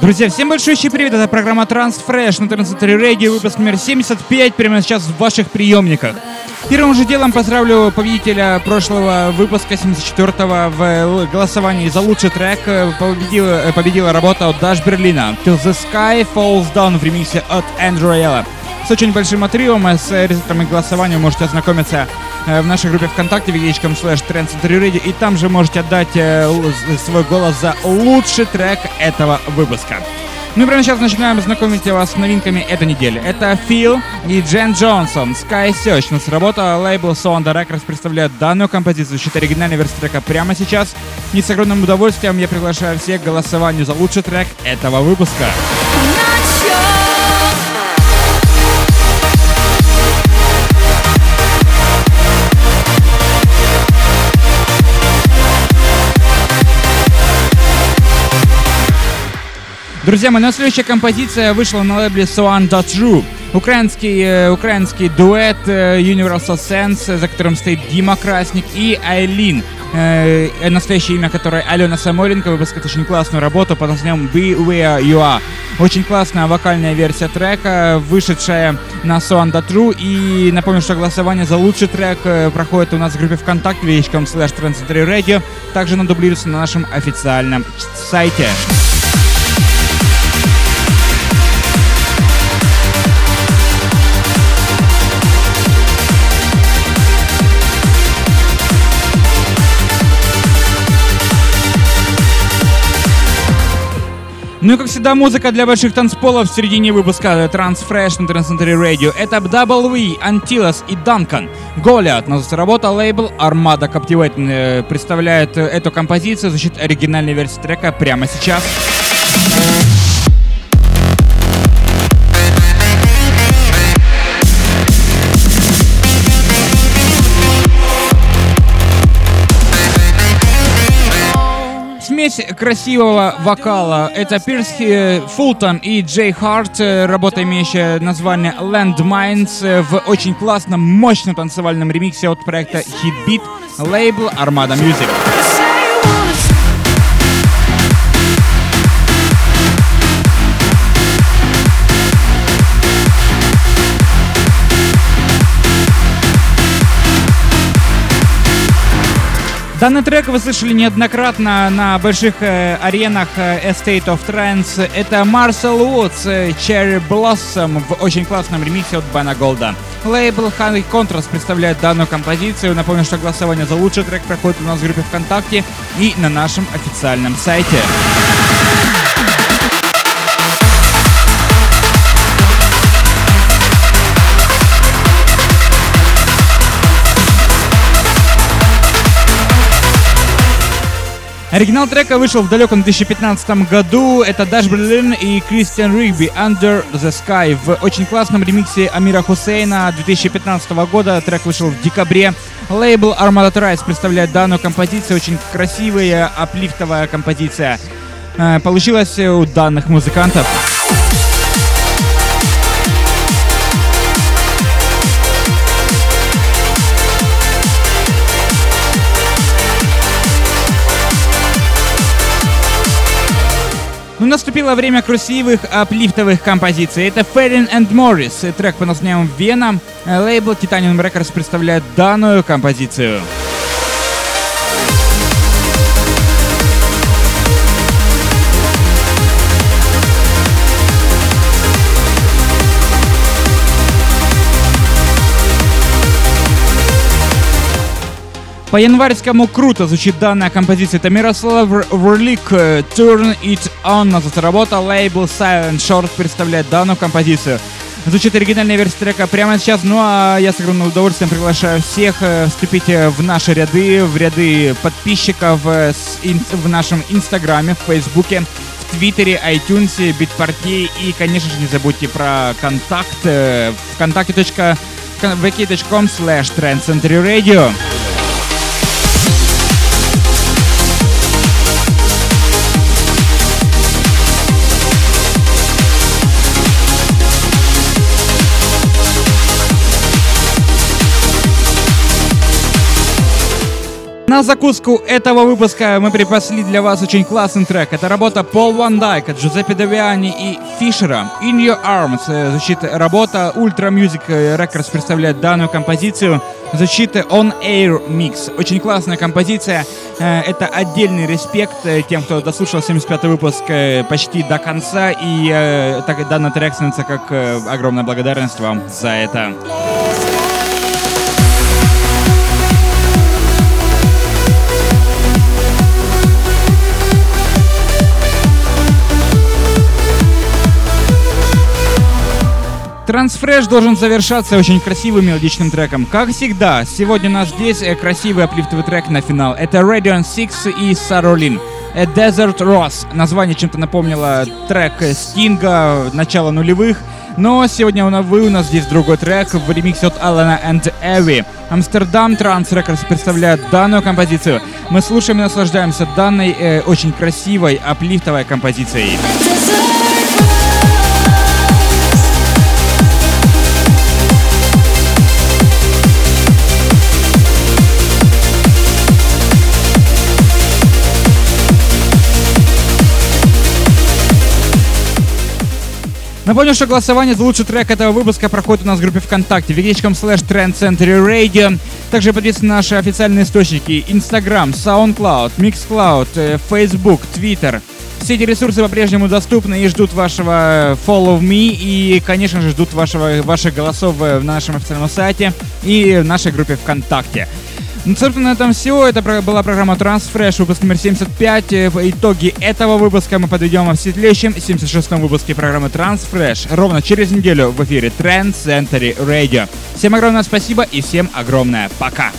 Друзья, всем большой привет, это программа Transfresh на Трансцентре Radio, выпуск номер 75, прямо сейчас в ваших приемниках. Первым же делом поздравлю победителя прошлого выпуска 74-го в голосовании за лучший трек. Победила, победила работа от Даш Берлина Till the Sky Falls Down в ремиксе от Эндрю Райелла. С очень большим отрывом, с результатами голосования можете ознакомиться в нашей группе ВКонтакте vk.com slash Radio, и там же можете отдать э, свой голос за лучший трек этого выпуска. Ну и прямо сейчас начинаем знакомить вас с новинками этой недели. Это Фил и Джен Джонсон, Sky Search. Нас работа лейбл Sound Records представляет данную композицию, считая оригинальной версии трека прямо сейчас. И с огромным удовольствием я приглашаю всех к голосованию за лучший трек этого выпуска. Друзья мои, ну следующая композиция вышла на лейбле Swan.ru. Украинский, э, украинский дуэт э, Universal Sense, за которым стоит Дима Красник и Айлин. Э, настоящее имя которой Алена Самойленко выпускает очень классную работу под названием Be Where You Are. Очень классная вокальная версия трека, вышедшая на Swan.ru. И напомню, что голосование за лучший трек э, проходит у нас в группе ВКонтакте, vh.com slash Radio. Также оно дублируется на нашем официальном сайте. Ну и как всегда, музыка для больших танцполов в середине выпуска Transfresh на Transcentury Radio. Это V, Antilles и Duncan. Голиат. Но работа лейбл Armada Captivate э, представляет эту композицию за счет оригинальной версии трека прямо сейчас. Смесь красивого вокала. Это Пирс Фултон и Джей Харт, э, работа, имеющая название Landmines э, в очень классном, мощном танцевальном ремиксе от проекта Hit Beat, лейбл Armada Music. Данный трек вы слышали неоднократно на больших э, аренах э, Estate of Trance. Это Marcel Woods, э, Cherry Blossom в очень классном ремиксе от Бена Голда. Лейбл High Contrast представляет данную композицию. Напомню, что голосование за лучший трек проходит у нас в группе ВКонтакте и на нашем официальном сайте. Оригинал трека вышел в далеком 2015 году. Это Даш Берлин и Кристиан Ригби «Under the Sky» в очень классном ремиксе Амира Хусейна 2015 года. Трек вышел в декабре. Лейбл Armada Trice представляет данную композицию. Очень красивая, аплифтовая композиция. Э, получилась у данных музыкантов. Наступило время красивых аплифтовых композиций. Это Феррин and Morris, трек по названием «Вена». Лейбл Titanium Records представляет данную композицию. По январскому круто звучит данная композиция. Это Мирослав Верлик Turn It On. Называется работа. Лейбл Silent Short представляет данную композицию. Звучит оригинальная версия трека прямо сейчас. Ну а я с огромным удовольствием приглашаю всех э, вступить э, в наши ряды, в ряды подписчиков э, в нашем инстаграме, в фейсбуке, в твиттере, iTunes, битпартии и, конечно же, не забудьте про контакт вконтакте.vk.com slash Radio. На закуску этого выпуска мы припасли для вас очень классный трек. Это работа Пол Ван Дайка, Джузеппе Давиани и Фишера. In Your Arms э, звучит работа. Ultra Music Records представляет данную композицию. Звучит On Air Mix. Очень классная композиция. Э, это отдельный респект э, тем, кто дослушал 75 выпуск почти до конца. И так данный трек становится как огромная благодарность вам за это. Трансфреш должен завершаться очень красивым мелодичным треком. Как всегда, сегодня у нас здесь э, красивый аплифтовый трек на финал. Это Radiant Six и Саролин. A Desert Rose. Название чем-то напомнило трек Стинга начала нулевых. Но сегодня вы у нас здесь другой трек в ремиксе от Алана and Эви. Амстердам Транс Records представляет данную композицию. Мы слушаем и наслаждаемся данной э, очень красивой аплифтовой композицией. Напомню, что голосование за лучший трек этого выпуска проходит у нас в группе ВКонтакте vk.com slash Trend Center Radio. Также подписывайтесь на наши официальные источники Instagram, SoundCloud, Mixcloud, э, Facebook, Twitter. Все эти ресурсы по-прежнему доступны и ждут вашего follow me и, конечно же, ждут вашего, ваших голосов в нашем официальном сайте и в нашей группе ВКонтакте. Ну, собственно, на этом все. Это была программа Transfresh, выпуск номер 75. Э, в итоге этого выпуска мы подведем в следующем, 76-м выпуске программы Transfresh. Ровно через неделю в эфире Trend Century Radio. Всем огромное спасибо и всем огромное пока.